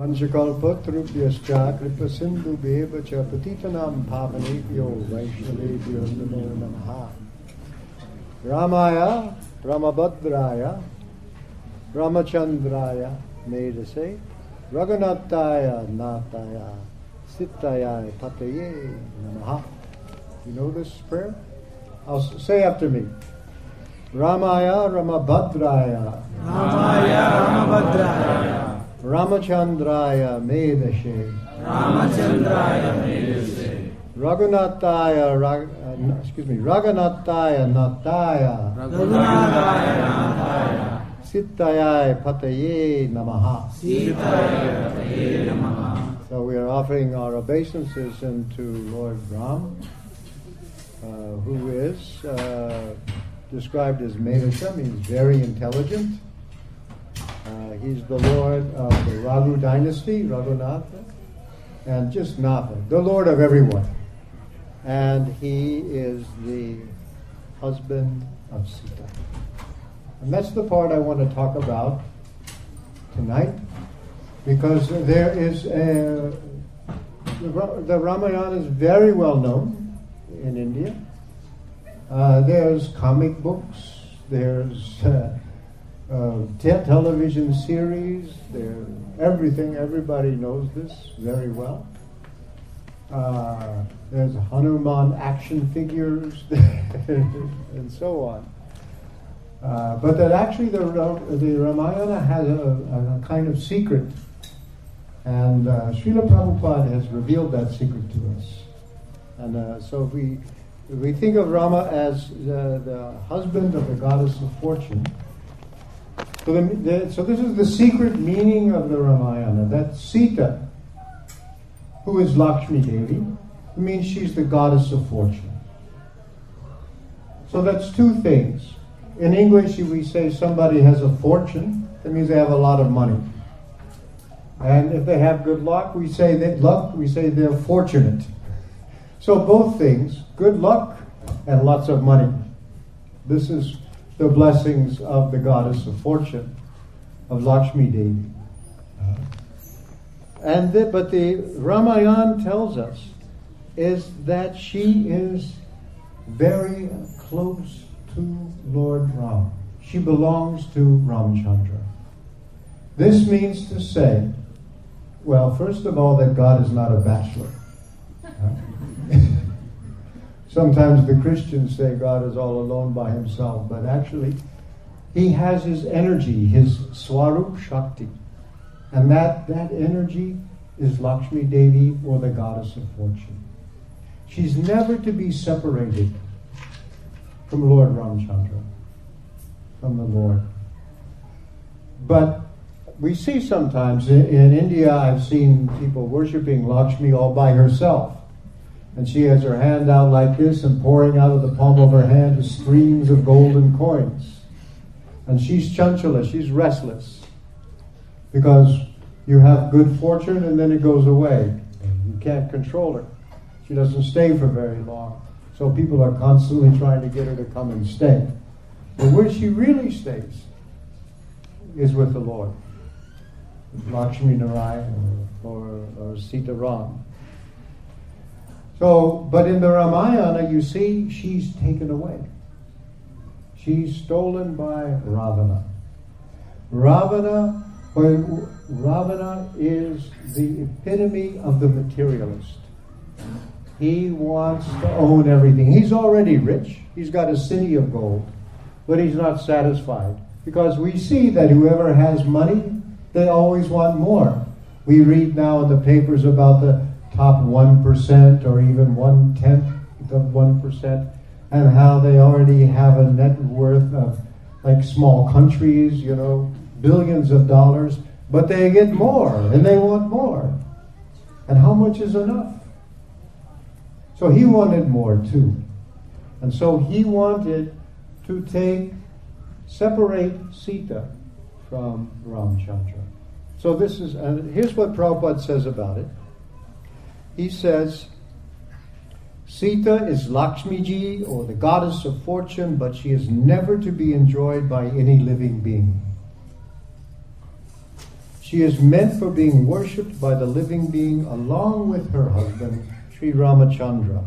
वंशकल्पतरुभ्यश्च कृपसिन्धुभ्येव च पतितनां पावनेभ्यो वैष्णवेभ्यो नमो नमः रामाय रामभद्राय रामचन्द्राय मेधसे रघुनाथाय नाथाय Sittaya Pataye Namaha. You know this prayer? I'll say after me. Ramaya Ramabhadraya. Ramaya Ramabhadraya. Ramachandraya Medashe. Ramachandraya Medashe. Raghunathaya, Rag, uh, excuse me, Raghunathaya Nathaya. Raghunathaya Nathaya. Sittaya Pataye Namaha. Sittaya Pataye Namaha. So we are offering our obeisances unto Lord Ram, uh, who is uh, described as Medasha, means very intelligent. Uh, he's the Lord of the Raghu dynasty, Raghunatha, and just Natha, the Lord of everyone. And he is the husband of Sita. And that's the part I want to talk about tonight because there is a, the Ramayana is very well known in India. Uh, there's comic books, there's uh, uh, te- television series, there everything. Everybody knows this very well. Uh, there's Hanuman action figures and so on. Uh, but that actually the, the Ramayana has a, a kind of secret and uh, Srila Prabhupada has revealed that secret to us. And uh, so if we, if we think of Rama as the, the husband of the goddess of fortune, so, the, the, so this is the secret meaning of the Ramayana, that Sita, who is Lakshmi Devi, means she's the goddess of fortune. So that's two things. In English, we say somebody has a fortune, that means they have a lot of money. And if they have good luck, we say that luck, we say they're fortunate. So both things, good luck and lots of money. This is the blessings of the goddess of fortune, of Lakshmi Devi. And the, but the Ramayana tells us is that she is very close to Lord Ram. She belongs to Ramchandra. This means to say well, first of all, that God is not a bachelor. Sometimes the Christians say God is all alone by himself, but actually, he has his energy, his Swarup Shakti. And that, that energy is Lakshmi Devi or the goddess of fortune. She's never to be separated from Lord Ramchandra, from the Lord. But we see sometimes in, in, India, I've seen people worshiping Lakshmi all by herself. And she has her hand out like this and pouring out of the palm of her hand streams of golden coins. And she's chanchala, she's restless. Because you have good fortune and then it goes away. You can't control her. She doesn't stay for very long. So people are constantly trying to get her to come and stay. But where she really stays is with the Lord. Lakshmi Narayan or, or Sita Ram. So, but in the Ramayana, you see, she's taken away. She's stolen by Ravana. Ravana, Ravana is the epitome of the materialist. He wants to own everything. He's already rich. He's got a city of gold, but he's not satisfied because we see that whoever has money they always want more. We read now in the papers about the top 1% or even one tenth of 1% and how they already have a net worth of like small countries, you know, billions of dollars, but they get more and they want more. And how much is enough? So he wanted more too. And so he wanted to take, separate Sita from Ramchandra. So this is, and here's what Prabhupada says about it. He says, Sita is Lakshmiji or the goddess of fortune, but she is never to be enjoyed by any living being. She is meant for being worshipped by the living being along with her husband, Sri Ramachandra.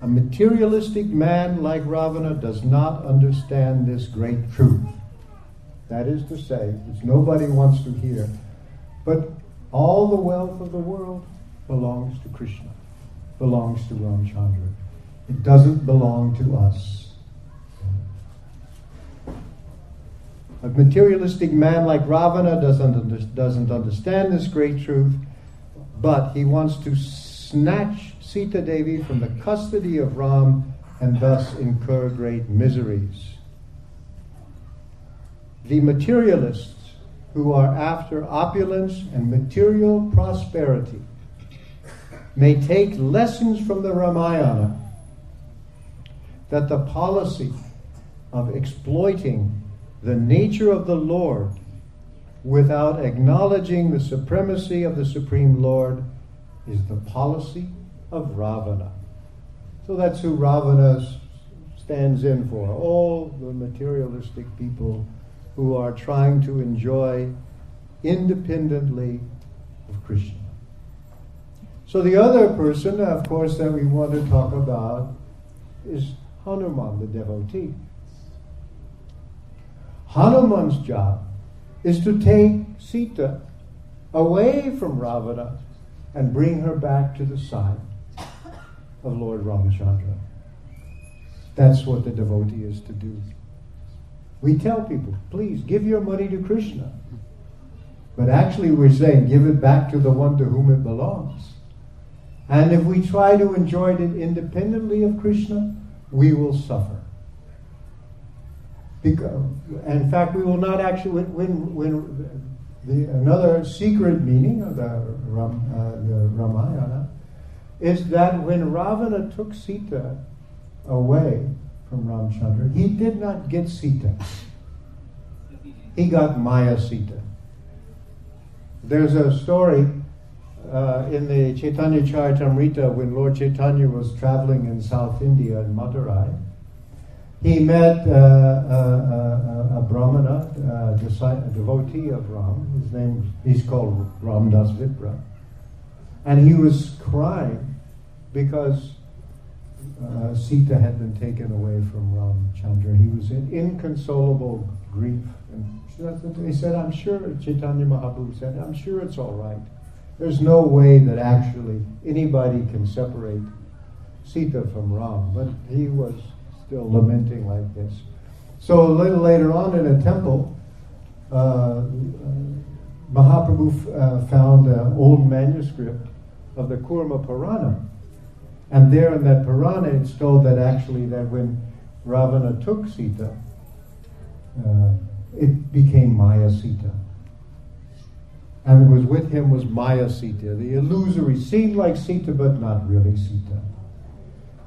A materialistic man like Ravana does not understand this great truth. That is to say, which nobody wants to hear. But all the wealth of the world belongs to Krishna, belongs to Ramchandra. It doesn't belong to us. A materialistic man like Ravana doesn't, doesn't understand this great truth, but he wants to snatch Sita Devi from the custody of Ram and thus incur great miseries. The materialists who are after opulence and material prosperity may take lessons from the Ramayana that the policy of exploiting the nature of the Lord without acknowledging the supremacy of the Supreme Lord is the policy of Ravana. So that's who Ravana stands in for. All the materialistic people who are trying to enjoy independently of Krishna. So the other person, of course, that we want to talk about is Hanuman, the devotee. Hanuman's job is to take Sita away from Ravana and bring her back to the side of Lord Ramachandra. That's what the devotee is to do. We tell people, please give your money to Krishna. But actually, we're saying give it back to the one to whom it belongs. And if we try to enjoy it independently of Krishna, we will suffer. Because, in fact, we will not actually, when, when the, another secret meaning of the, uh, the Ramayana is that when Ravana took Sita away from Ramchandra, he did not get Sita. He got Maya Sita. There's a story uh, in the Chaitanya Charitamrita when Lord Chaitanya was traveling in South India in Madurai he met uh, a, a, a, brahmana, a, devotee of Ram. His name, he's called Ramdas Vipra. And he was crying because uh, Sita had been taken away from Ramchandra. He was in inconsolable grief. And he said, I'm sure, Chaitanya Mahaprabhu said, I'm sure it's all right. There's no way that actually anybody can separate Sita from Ram. But he was still lamenting like this. So a little later on in a temple, uh, Mahaprabhu uh, found an old manuscript of the Kurma Purana. And there in that Purana, it's told that actually that when Ravana took Sita, uh, it became Maya Sita. And was with him was Maya Sita, the illusory, seemed like Sita, but not really Sita.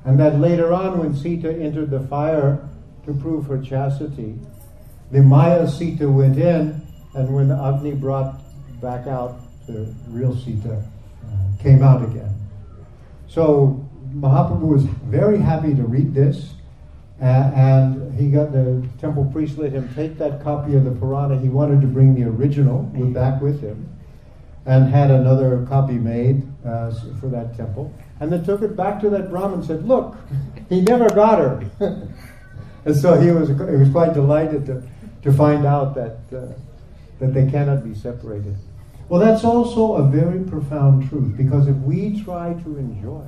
And that later on, when Sita entered the fire to prove her chastity, the Maya Sita went in, and when Agni brought back out the real Sita, uh, came out again. So Mahaprabhu was very happy to read this, and he got the temple priest let him take that copy of the Purana. He wanted to bring the original back with him, and had another copy made uh, for that temple and then took it back to that Brahmin and said, Look, he never got her. and so he was, he was quite delighted to, to find out that, uh, that they cannot be separated. Well, that's also a very profound truth because if we try to enjoy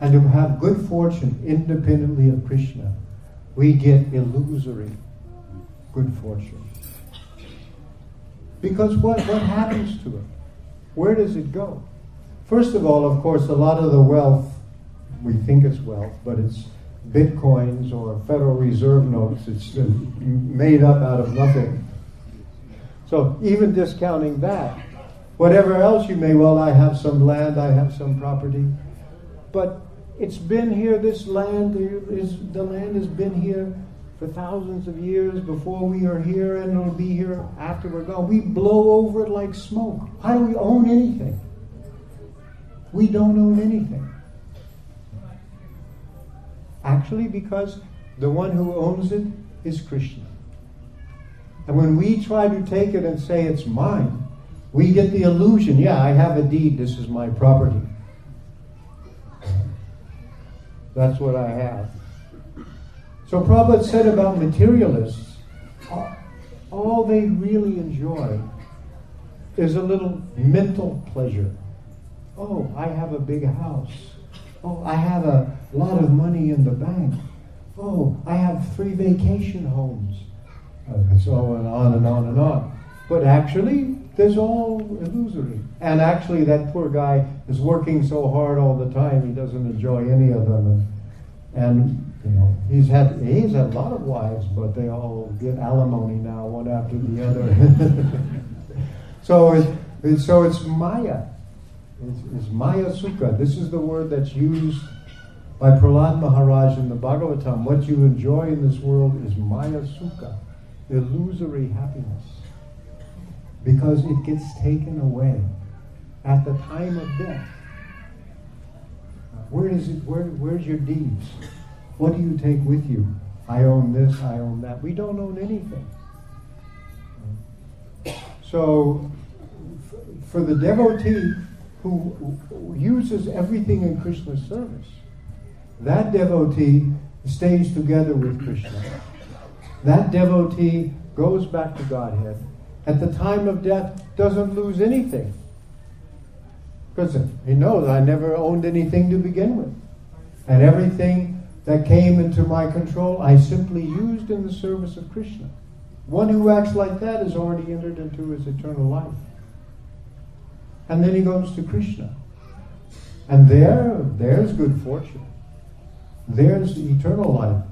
and to have good fortune independently of Krishna, we get illusory good fortune. Because what, what happens to it? Where does it go? First of all, of course, a lot of the wealth, we think it's wealth, but it's bitcoins or Federal Reserve notes. It's made up out of nothing. So even discounting that, whatever else you may, well, I have some land, I have some property, but it's been here, this land, is, the land has been here for thousands of years before we are here and it'll be here after we're gone. We blow over it like smoke. Why do we own anything? we don't own anything. Actually, because the one who owns it is Krishna. And when we try to take it and say it's mine, we get the illusion, yeah, I have a deed, this is my property. That's what I have. So Prabhupada said about materialists, all they really enjoy is a little mental pleasure. Oh, I have a big house. Oh, I have a lot of money in the bank. Oh, I have three vacation homes. Uh, and so on and on and on. But actually, there's all illusory. And actually, that poor guy is working so hard all the time, he doesn't enjoy any of them. And, and you know, he's had he's had a lot of wives, but they all get alimony now, one after the other. so it, it, so it's Maya. It's, it's Maya Sukha. This is the word that's used by Prahlad Maharaj in the Bhagavatam. What you enjoy in this world is Maya Sukha, illusory happiness. Because it gets taken away at the time of death. Where is it? Where, where's your deeds? What do you take with you? I own this, I own that. We don't own anything. So, for the devotee who uses everything in Krishna's service, that devotee stays together with Krishna. That devotee goes back to Godhead. At the time of death, doesn't lose anything. Because he knows I never owned anything to begin with. And everything that came into my control, I simply used in the service of Krishna. One who acts like that has already entered into his eternal life. And then he goes to Krishna. And there, there's good fortune. There's the eternal life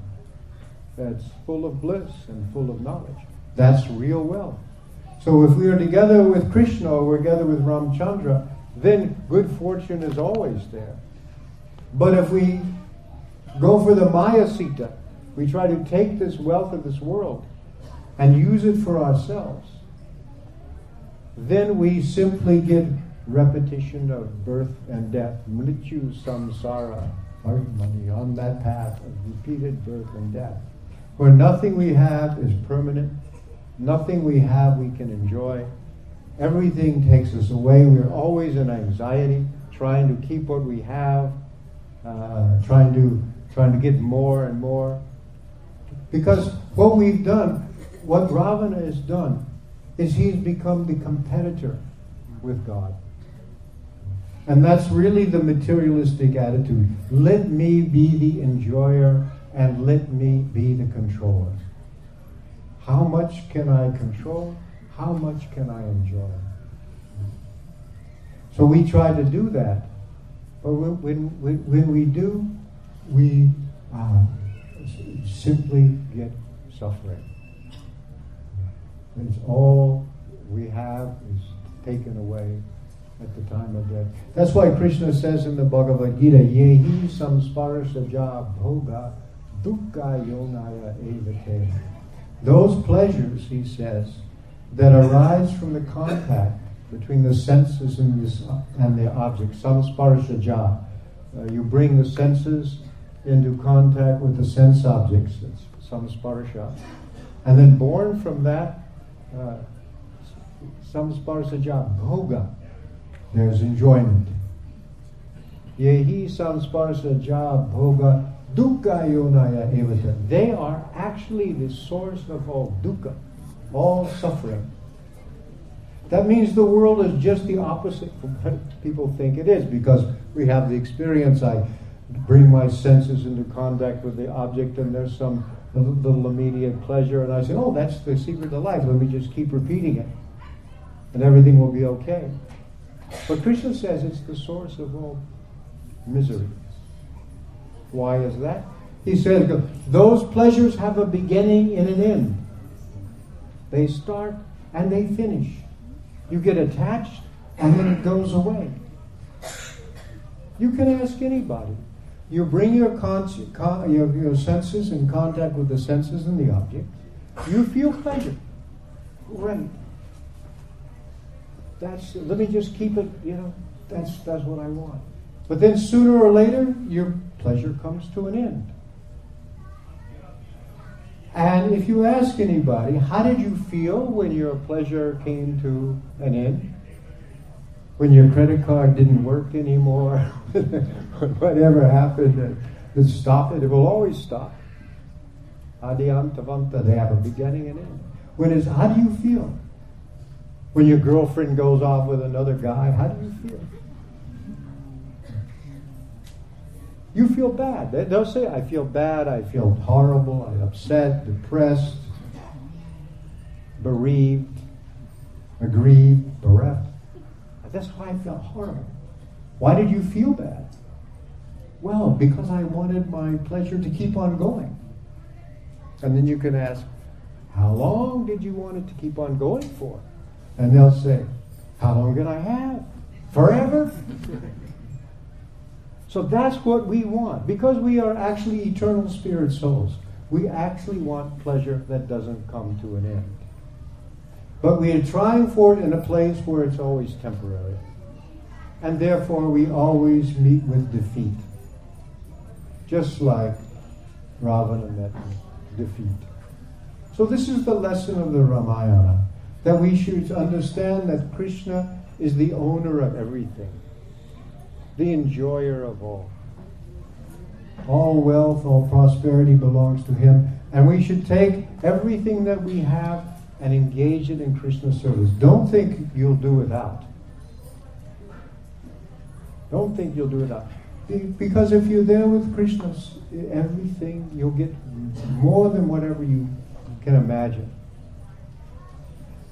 that's full of bliss and full of knowledge. That's real wealth. So if we are together with Krishna or we're together with Ramchandra, then good fortune is always there. But if we go for the Maya Sita, we try to take this wealth of this world and use it for ourselves, then we simply get repetition of birth and death, mrityu samsara, on that path of repeated birth and death, where nothing we have is permanent, nothing we have we can enjoy. Everything takes us away. We're always in anxiety, trying to keep what we have, uh, trying to trying to get more and more. Because what we've done, what Ravana has done, is he's become the competitor with God. And that's really the materialistic attitude. Let me be the enjoyer and let me be the controller. How much can I control? How much can I enjoy? So we try to do that. But when, when, when we do, we uh, simply get suffering. It's all we have is taken away at the time of death. That's why Krishna says in the Bhagavad Gita, Yehi samsparashaja bhoga dukkha yonaya evate. Those pleasures, he says, that arise from the contact between the senses and, and the object, samsparashaja. Uh, you bring the senses into contact with the sense objects, that's samsparsha. And then born from that, uh, samsparsaja bhoga, there's enjoyment. Yehi samsparsa ja bhoga dukkha yonaya evata. They are actually the source of all dukkha, all suffering. That means the world is just the opposite from what people think it is because we have the experience. I bring my senses into contact with the object and there's some little immediate pleasure and I say, oh, that's the secret of life. Let me just keep repeating it and everything will be okay. But Krishna says it's the source of all misery. Why is that? He says those pleasures have a beginning and an end. They start and they finish. You get attached and then it goes away. You can ask anybody. You bring your, con- con- your, your senses in contact with the senses and the object. You feel pleasure. Great that's let me just keep it, you know, that's that's what I want. But then sooner or later, your pleasure comes to an end. And if you ask anybody, how did you feel when your pleasure came to an end? When your credit card didn't work anymore? Whatever happened, it stopped it. It will always stop. Adiyantavanta, they have a beginning and end. When is how do you feel? When your girlfriend goes off with another guy, how do you feel? You feel bad. They- They'll say, I feel bad, I feel horrible, I'm upset, depressed, bereaved, aggrieved, bereft. That's why I felt horrible. Why did you feel bad? Well, because I wanted my pleasure to keep on going. And then you can ask, how long did you want it to keep on going for? And they'll say, how long can I have? Forever? so that's what we want. Because we are actually eternal spirit souls, we actually want pleasure that doesn't come to an end. But we are trying for it in a place where it's always temporary. And therefore we always meet with defeat. Just like Ravana met defeat. So this is the lesson of the Ramayana. That we should understand that Krishna is the owner of everything. The enjoyer of all. All wealth, all prosperity belongs to him. And we should take everything that we have and engage it in Krishna's service. Don't think you'll do without. Don't think you'll do without. Because if you're there with Krishna, everything, you'll get more than whatever you can imagine.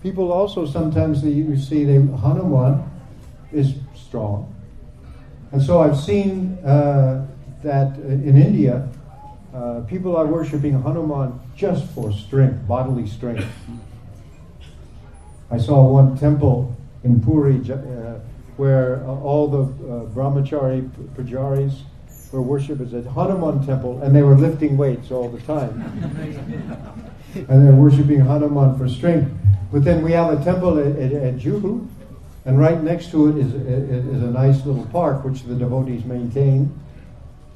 People also sometimes you see they, Hanuman is strong. And so I've seen uh, that in India, uh, people are worshiping Hanuman just for strength, bodily strength. I saw one temple in Puri uh, where uh, all the uh, brahmachari pujaris were worshippers at Hanuman temple, and they were lifting weights all the time. and they're worshiping Hanuman for strength. But then we have a temple at, at, at Juhu, and right next to it is, is, a nice little park which the devotees maintain.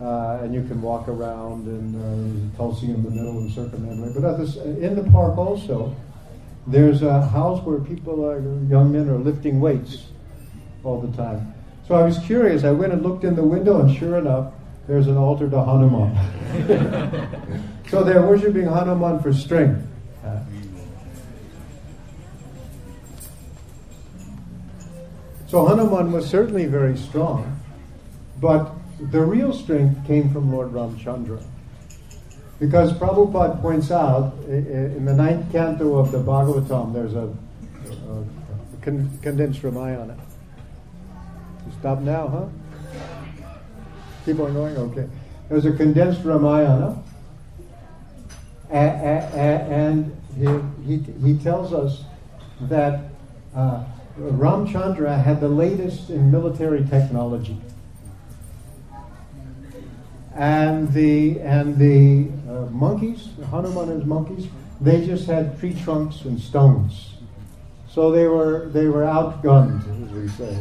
Uh, and you can walk around, and uh, Tulsi in the middle and circumambulate. But this, in the park also, there's a house where people are, young men are lifting weights all the time. So I was curious. I went and looked in the window, and sure enough, there's an altar to Hanuman. so they're worshiping Hanuman for strength. Uh, so Hanuman was certainly very strong, but the real strength came from Lord Ramchandra. Because Prabhupada points out in the ninth canto of the Bhagavatam, there's a, a, a con- condensed Ramayana. You stop now, huh? Keep on going? Okay. There's a condensed Ramayana, and he, he, he tells us that uh, Ramchandra had the latest in military technology and the and the uh, monkeys, Hanuman and his monkeys, they just had tree trunks and stones. So they were they were outgunned, as we say,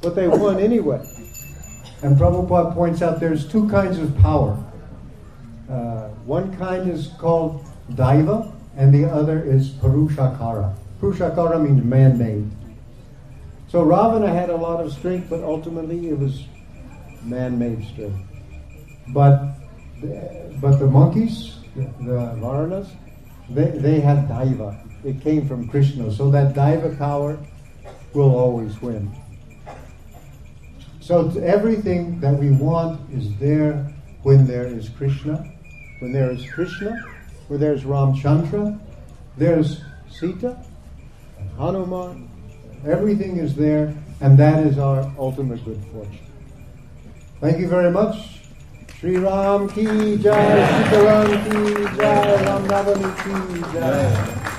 but they won anyway. And Prabhupada points out there's two kinds of power. Uh, one kind is called daiva, and the other is parushakara. Parushakara means man-made. So Ravana had a lot of strength, but ultimately it was man-made strength. But but the monkeys, the, the Vanaras, they, they had Daiva. It came from Krishna. So that Daiva power will always win. So everything that we want is there when there is Krishna. When there is Krishna, when there's Ramchandra, there's Sita, Hanuman. Everything is there, and that is our ultimate good fortune. Thank you very much. Shri Ram ki jai, Sita Ram ki jai, Ram Ravani ki jai.